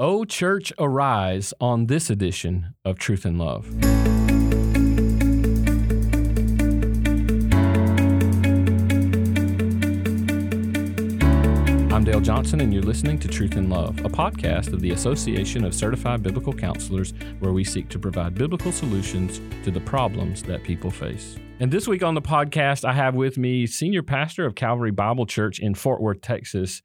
Oh, church, arise on this edition of Truth and Love. I'm Dale Johnson, and you're listening to Truth and Love, a podcast of the Association of Certified Biblical Counselors, where we seek to provide biblical solutions to the problems that people face. And this week on the podcast, I have with me Senior Pastor of Calvary Bible Church in Fort Worth, Texas,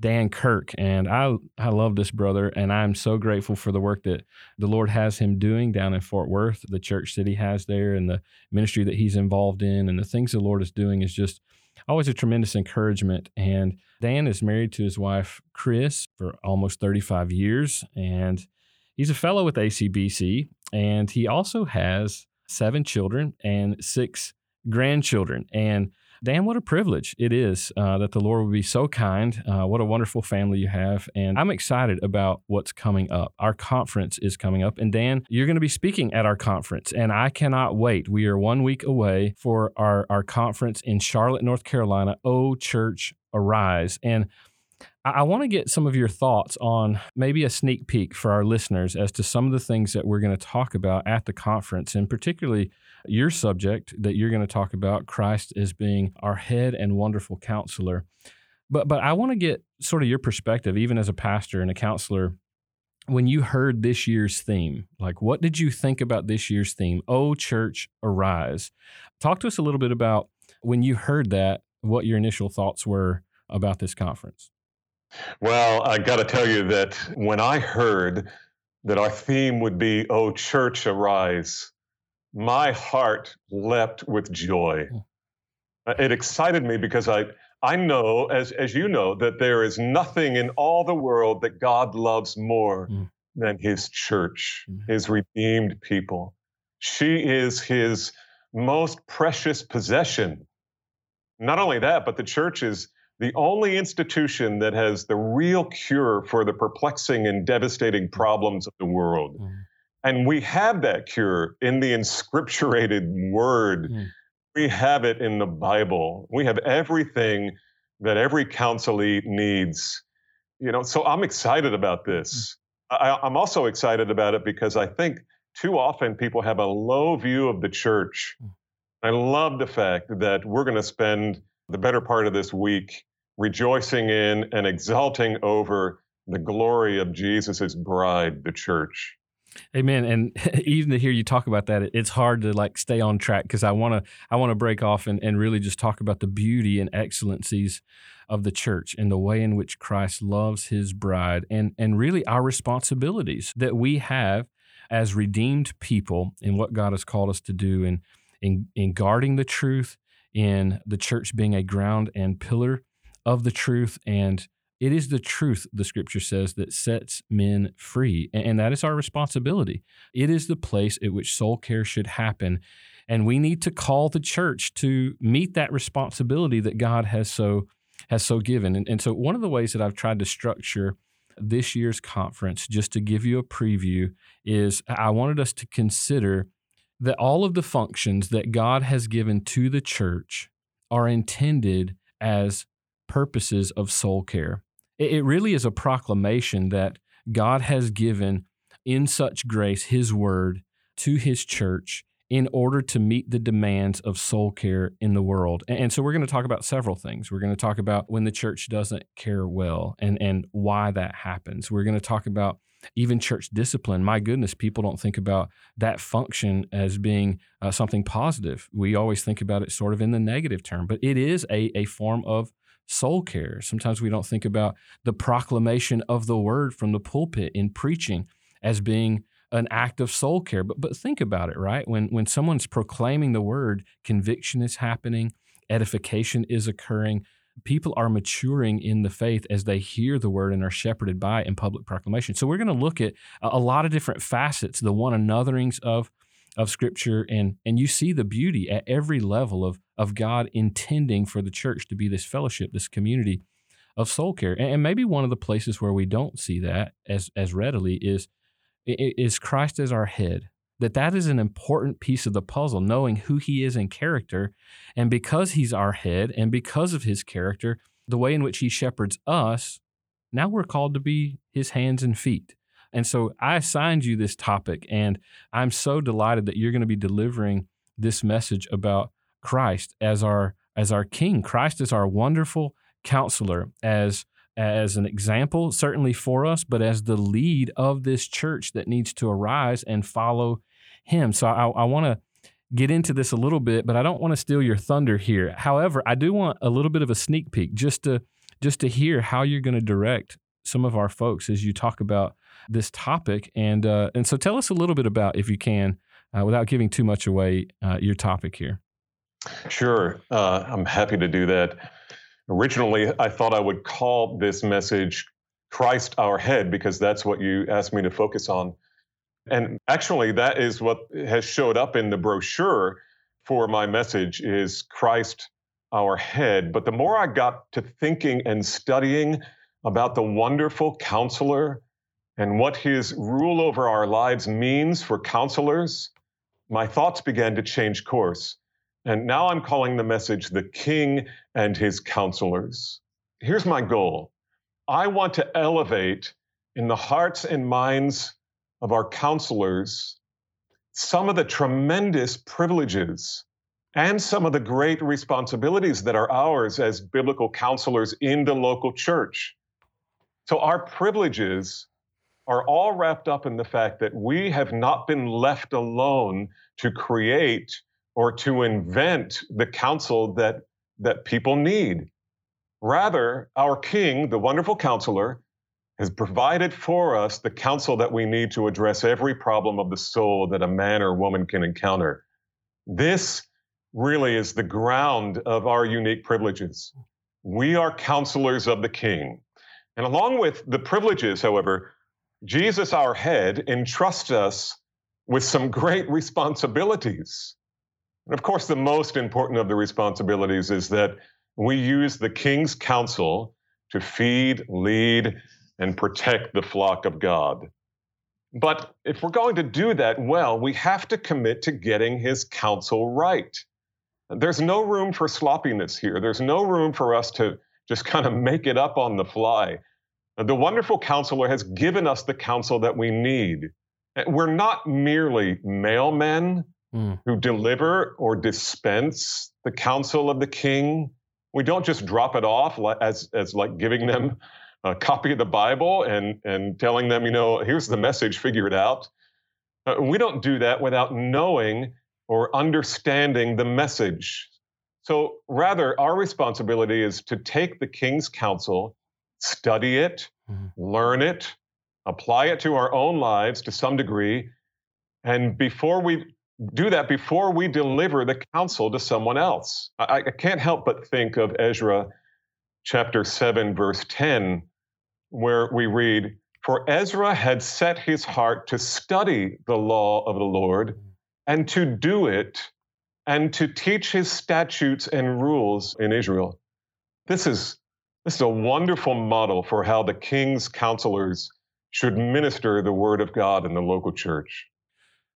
Dan Kirk. And I, I love this brother, and I'm so grateful for the work that the Lord has him doing down in Fort Worth, the church that he has there, and the ministry that he's involved in, and the things the Lord is doing is just always a tremendous encouragement. And Dan is married to his wife, Chris, for almost 35 years, and he's a fellow with ACBC, and he also has seven children and six grandchildren. And Dan, what a privilege it is uh, that the Lord would be so kind. Uh, what a wonderful family you have. And I'm excited about what's coming up. Our conference is coming up. And Dan, you're going to be speaking at our conference. And I cannot wait. We are one week away for our, our conference in Charlotte, North Carolina. Oh, Church, Arise. And I want to get some of your thoughts on maybe a sneak peek for our listeners as to some of the things that we're going to talk about at the conference, and particularly your subject that you're going to talk about Christ as being our head and wonderful counselor. But, but I want to get sort of your perspective, even as a pastor and a counselor, when you heard this year's theme. Like, what did you think about this year's theme? Oh, church, arise. Talk to us a little bit about when you heard that, what your initial thoughts were about this conference. Well, I got to tell you that when I heard that our theme would be, Oh, church, arise, my heart leapt with joy. Uh, it excited me because I, I know, as, as you know, that there is nothing in all the world that God loves more mm. than his church, mm. his redeemed people. She is his most precious possession. Not only that, but the church is the only institution that has the real cure for the perplexing and devastating problems of the world. Mm. And we have that cure in the inscripturated word. Mm. We have it in the Bible. We have everything that every counselee needs. You know, so I'm excited about this. Mm. I, I'm also excited about it because I think too often people have a low view of the church. Mm. I love the fact that we're going to spend the better part of this week rejoicing in and exulting over the glory of Jesus' bride, the church. Amen. And even to hear you talk about that, it's hard to like stay on track because I want to I want to break off and, and really just talk about the beauty and excellencies of the church and the way in which Christ loves his bride and and really our responsibilities that we have as redeemed people in what God has called us to do in in, in guarding the truth, in the church being a ground and pillar of the truth and it is the truth, the scripture says, that sets men free. And that is our responsibility. It is the place at which soul care should happen. And we need to call the church to meet that responsibility that God has so has so given. And, and so one of the ways that I've tried to structure this year's conference, just to give you a preview, is I wanted us to consider that all of the functions that God has given to the church are intended as purposes of soul care. It really is a proclamation that God has given in such grace His word to His church in order to meet the demands of soul care in the world. And so we're going to talk about several things. We're going to talk about when the church doesn't care well and, and why that happens. We're going to talk about even church discipline. My goodness, people don't think about that function as being uh, something positive. We always think about it sort of in the negative term, but it is a, a form of soul care. Sometimes we don't think about the proclamation of the word from the pulpit in preaching as being an act of soul care. But but think about it, right? When when someone's proclaiming the word, conviction is happening, edification is occurring. People are maturing in the faith as they hear the word and are shepherded by it in public proclamation. So we're going to look at a, lot of different facets, the one anotherings of of scripture and and you see the beauty at every level of of God intending for the church to be this fellowship, this community of soul care. And maybe one of the places where we don't see that as as readily is is Christ as our head. That that is an important piece of the puzzle, knowing who he is in character, and because he's our head and because of his character, the way in which he shepherds us now we're called to be his hands and feet. And so I assigned you this topic, and I'm so delighted that you're going to be delivering this message about Christ as our as our King. Christ is our wonderful counselor, as as an example, certainly for us, but as the lead of this church that needs to arise and follow Him. So I, I want to get into this a little bit, but I don't want to steal your thunder here. However, I do want a little bit of a sneak peek just to just to hear how you're going to direct some of our folks as you talk about this topic. And uh, and so tell us a little bit about, if you can, uh, without giving too much away, uh, your topic here. Sure, uh, I'm happy to do that. Originally, I thought I would call this message "Christ Our Head" because that's what you asked me to focus on. And actually, that is what has showed up in the brochure for my message is Christ our head. But the more I got to thinking and studying about the wonderful counselor and what his rule over our lives means for counselors, my thoughts began to change course. And now I'm calling the message The King and His Counselors. Here's my goal I want to elevate in the hearts and minds of our counselors some of the tremendous privileges and some of the great responsibilities that are ours as biblical counselors in the local church. So, our privileges are all wrapped up in the fact that we have not been left alone to create or to invent the counsel that, that people need. Rather, our King, the wonderful counselor, has provided for us the counsel that we need to address every problem of the soul that a man or woman can encounter. This really is the ground of our unique privileges. We are counselors of the King. And along with the privileges, however, Jesus, our head, entrusts us with some great responsibilities. And of course, the most important of the responsibilities is that we use the king's counsel to feed, lead, and protect the flock of God. But if we're going to do that well, we have to commit to getting his counsel right. There's no room for sloppiness here. There's no room for us to just kind of make it up on the fly. The wonderful counselor has given us the counsel that we need. We're not merely mailmen mm. who deliver or dispense the counsel of the king. We don't just drop it off as, as like giving them a copy of the Bible and, and telling them, you know, here's the message, figure it out. Uh, we don't do that without knowing or understanding the message. So rather, our responsibility is to take the king's counsel study it, mm-hmm. learn it, apply it to our own lives to some degree. And before we do that, before we deliver the counsel to someone else, I, I can't help but think of Ezra chapter 7, verse 10, where we read, For Ezra had set his heart to study the law of the Lord and to do it and to teach his statutes and rules in Israel. This is this is a wonderful model for how the king's counselors should minister the word of God in the local church.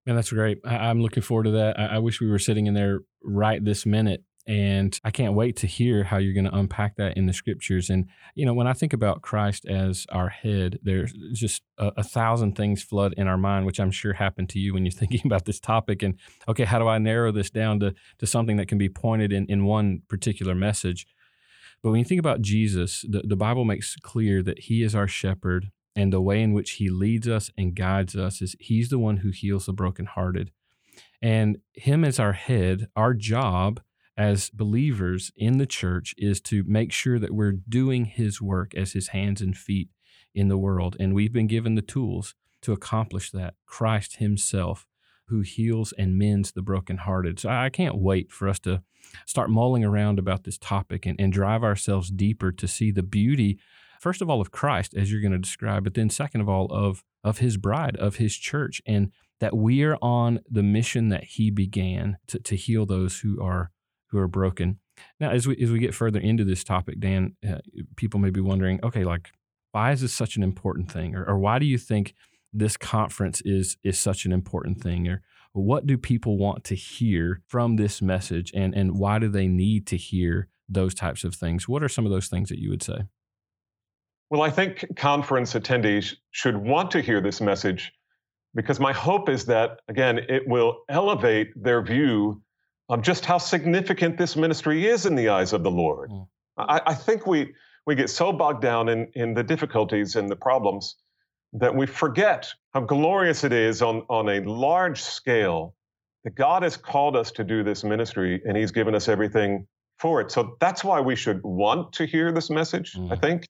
Man, that's great. I- am looking forward to that. I-, I wish we were sitting in there right this minute. And I can't wait to hear how you're going to unpack that in the scriptures. And, you know, when I think about Christ as our head, there's just a, a, thousand things flood in our mind, which I'm sure happened to you when you're thinking about this topic. And, okay, how do I narrow this down to, to something that can be pointed in, in one particular message? But when you think about Jesus, the, the Bible makes clear that he is our shepherd and the way in which he leads us and guides us is he's the one who heals the brokenhearted. And him as our head, our job as believers in the church is to make sure that we're doing his work as his hands and feet in the world. And we've been given the tools to accomplish that. Christ himself who heals and mends the brokenhearted. So I can't wait for us to start mulling around about this topic and, and drive ourselves deeper to see the beauty, first of all, of Christ, as you're going to describe, but then second of all, of, of his bride, of his church, and that we are on the mission that he began to, to heal those who are who are broken. Now, as we as we get further into this topic, Dan, uh, people may be wondering, okay, like why is this such an important thing, or, or why do you think this conference is is such an important thing? Or what do people want to hear from this message? And and why do they need to hear those types of things? What are some of those things that you would say Well, I think conference attendees should want to hear this message because my hope is that, again, it will elevate their view of just how significant this ministry is in the eyes of the Lord. Mm. I, I, think we, we get so bogged down in, in the difficulties and the problems that we forget how glorious it is on, on a large scale that God has called us to do this ministry and He's given us everything for it. So that's why we should want to hear this message, mm. I think.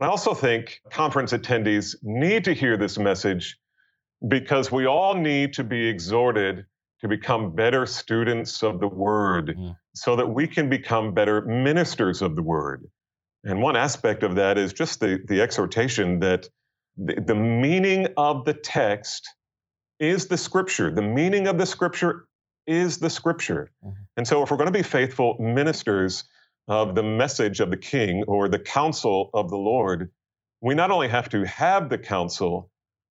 I also think conference attendees need to hear this message because we all need to be exhorted to become better students of the word mm. so that we can become better ministers of the word. And one aspect of that is just the, the exhortation that the, the meaning of the text is the scripture. The meaning of the scripture is the scripture. Mm-hmm. And so, if we're going to be faithful ministers of the message of the king or the counsel of the Lord, we not only have to have the counsel,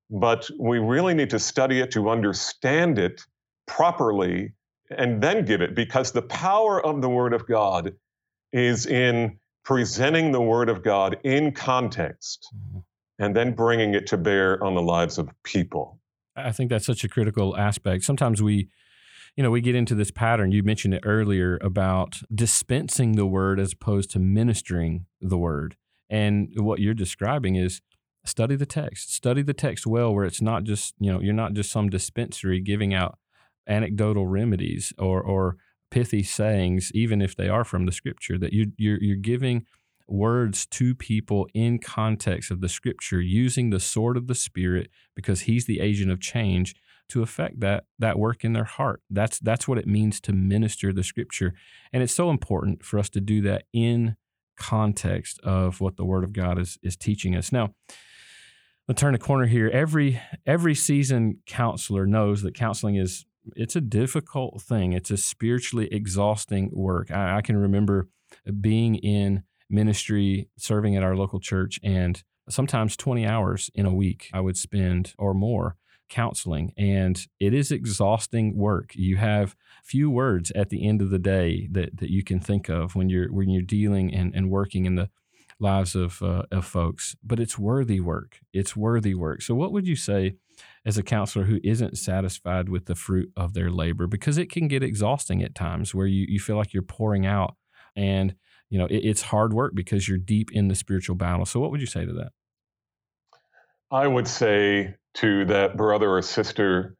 but we really need to study it to understand it properly and then give it because the power of the Word of God is in presenting the Word of God in context mm-hmm. and then bringing it to bear on the lives of people. I think that's such a critical aspect. Sometimes we, you know, we get into this pattern. You mentioned it earlier about dispensing the word as opposed to ministering the word. And what you're describing is study the text, study the text well, where it's not just, you know, you're not just some dispensary giving out anecdotal remedies or, or pithy sayings, even if they are from the scripture, that you, you're, you're giving words to people in context of the scripture using the sword of the spirit because he's the agent of change to affect that that work in their heart. That's that's what it means to minister the scripture. And it's so important for us to do that in context of what the word of god is is teaching us. Now let's turn a corner here. Every every seasoned counselor knows that counseling is it's a difficult thing. It's a spiritually exhausting work. I, I can remember being in ministry, serving at our local church, and sometimes 20 hours in a week I would spend or more counseling. And it is exhausting work. You have few words at the end of the day that, that you can think of when you're when you're dealing and, and working in the lives of, uh, of folks. But it's worthy work. It's worthy work. So what would you say as a counselor who isn't satisfied with the fruit of their labor? Because it can get exhausting at times where you, you feel like you're pouring out and you know, it, it's hard work because you're deep in the spiritual battle. So, what would you say to that? I would say to that brother or sister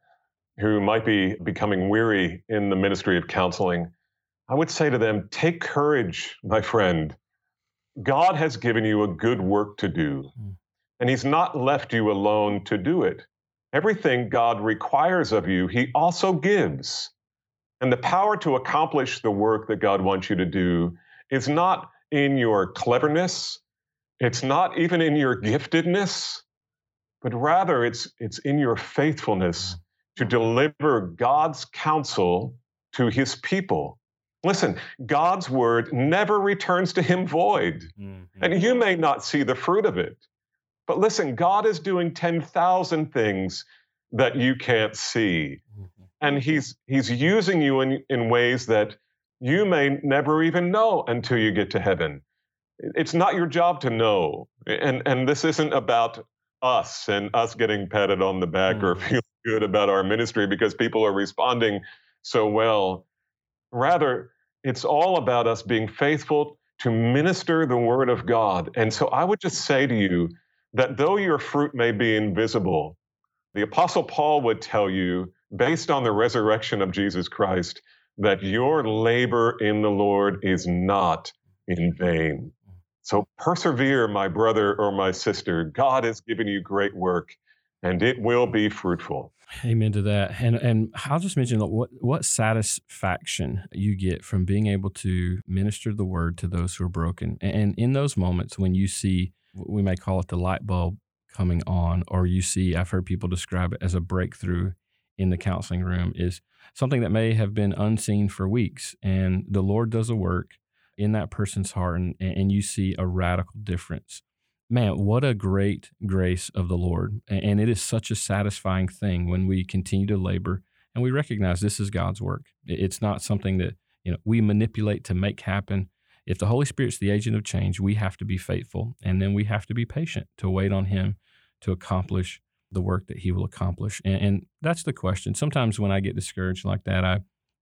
who might be becoming weary in the ministry of counseling, I would say to them, take courage, my friend. God has given you a good work to do, mm. and He's not left you alone to do it. Everything God requires of you, He also gives. And the power to accomplish the work that God wants you to do is not in your cleverness, it's not even in your giftedness, but rather it's, it's in your faithfulness to deliver God's counsel to his people. Listen, God's word never returns to him void. Mm-hmm. And you may not see the fruit of it. But listen, God is doing 10,000 things that you can't see. Mm-hmm. And he's, he's using you in, in ways that you may never even know until you get to heaven. It's not your job to know. And, and this isn't about us and us getting patted on the back mm. or feeling good about our ministry because people are responding so well. Rather, it's all about us being faithful to minister the word of God. And so I would just say to you that though your fruit may be invisible, the Apostle Paul would tell you, based on the resurrection of Jesus Christ, that your labor in the Lord is not in vain. So persevere, my brother or my sister. God has given you great work and it will be fruitful. Amen to that. And and I'll just mention what what satisfaction you get from being able to minister the word to those who are broken. And in those moments when you see what we may call it the light bulb coming on or you see I've heard people describe it as a breakthrough in the counseling room is something that may have been unseen for weeks. And the Lord does a work in that person's heart, and, and you see a radical difference. Man, what a great grace of the Lord. And it is such a satisfying thing when we continue to labor and we recognize this is God's work. It's not something that you know we manipulate to make happen. if the Holy Spirit's the agent of change, we have to be faithful and then we have to be patient to wait on Him to accomplish the work that He will accomplish. And, and that's the question. Sometimes when I get discouraged like that, I,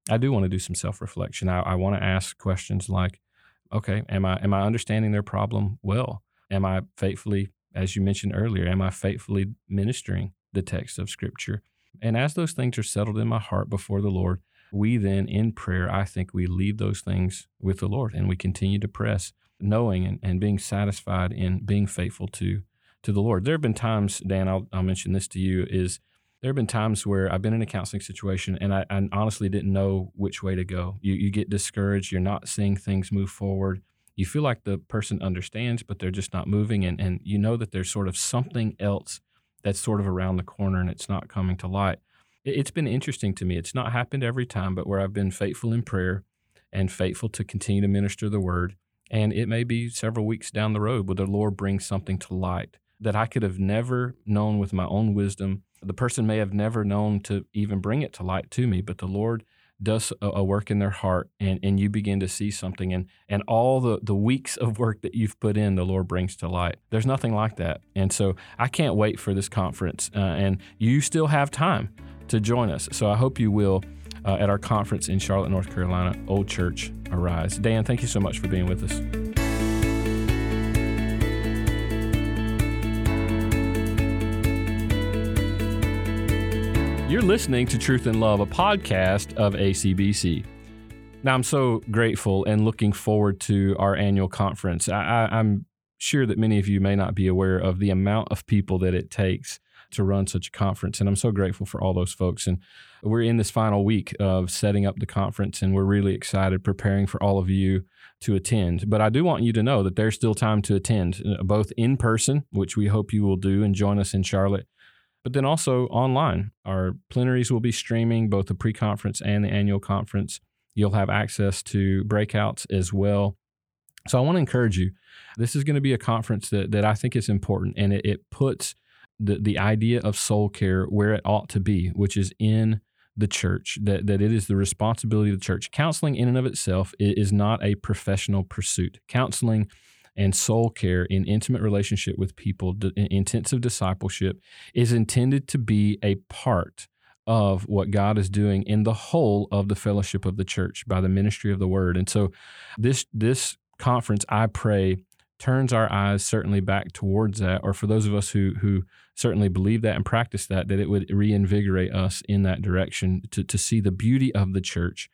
I do want to do some self reflection. I, I want to ask questions like, okay, am I, am I understanding their problem well? Am I faithfully, as you mentioned earlier, am I faithfully ministering the text of Scripture? And as those things are settled in my heart before the Lord, we then in prayer, I think we leave those things with the Lord and we continue to press, knowing and, and being satisfied in being faithful to to the Lord. There have been times, Dan, I'll, I'll mention this to you, is there have been times where I've been in a counseling situation and I, I honestly didn't know which way to go. You, you get discouraged, you're not seeing things move forward. You feel like the person understands, but they're just not moving. And, and you know that there's sort of something else that's sort of around the corner and it's not coming to light it's been interesting to me. It's not happened every time, but where I've been faithful in prayer and faithful to continue to minister the word. And it may be several weeks down the road where the Lord brings something to light that I could have never known with my own wisdom. The person may have never known to even bring it to light to me, but the Lord does a, a, work in their heart and, and you begin to see something and, and all the, the weeks of work that you've put in, the Lord brings to light. There's nothing like that. And so I can't wait for this conference. Uh, and you still have time to join us. So I hope you will uh, at our conference in Charlotte, North Carolina, O Church Arise. Dan, thank you so much for being with us. You're listening to Truth and Love, a podcast of ACBC. Now, I'm so grateful and looking forward to our annual conference. I, am sure that many of you may not be aware of the amount of people that it takes to run such a conference. And I'm so grateful for all those folks. And we're in this final week of setting up the conference, and we're really excited preparing for all of you to attend. But I do want you to know that there's still time to attend, uh, both in person, which we hope you will do and join us in Charlotte, but then also online. Our plenaries will be streaming both the pre conference and the annual conference. You'll have access to breakouts as well. So I want to encourage you. This is going to be a conference that, that I think is important and it, it puts the, the idea of soul care where it ought to be, which is in the church, that, that it is the responsibility of the church. Counseling, in and of itself, is not a professional pursuit. Counseling and soul care in intimate relationship with people, intensive discipleship, is intended to be a part of what God is doing in the whole of the fellowship of the church by the ministry of the word. And so this this conference, I pray, turns our eyes certainly back towards that, or for those of us who who certainly believe that and practice that, that it would reinvigorate us in that direction to, to see the beauty of the church.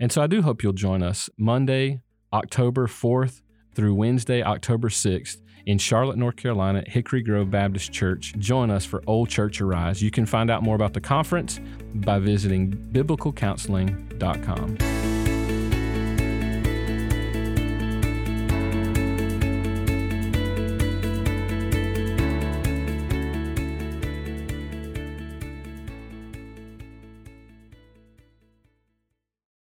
And so I do hope you'll join us Monday, October 4th through Wednesday, October 6th in Charlotte, North Carolina, at Hickory Grove Baptist Church. Join us for O Church Arise. You can find out more about the conference by visiting biblicalcounseling.com.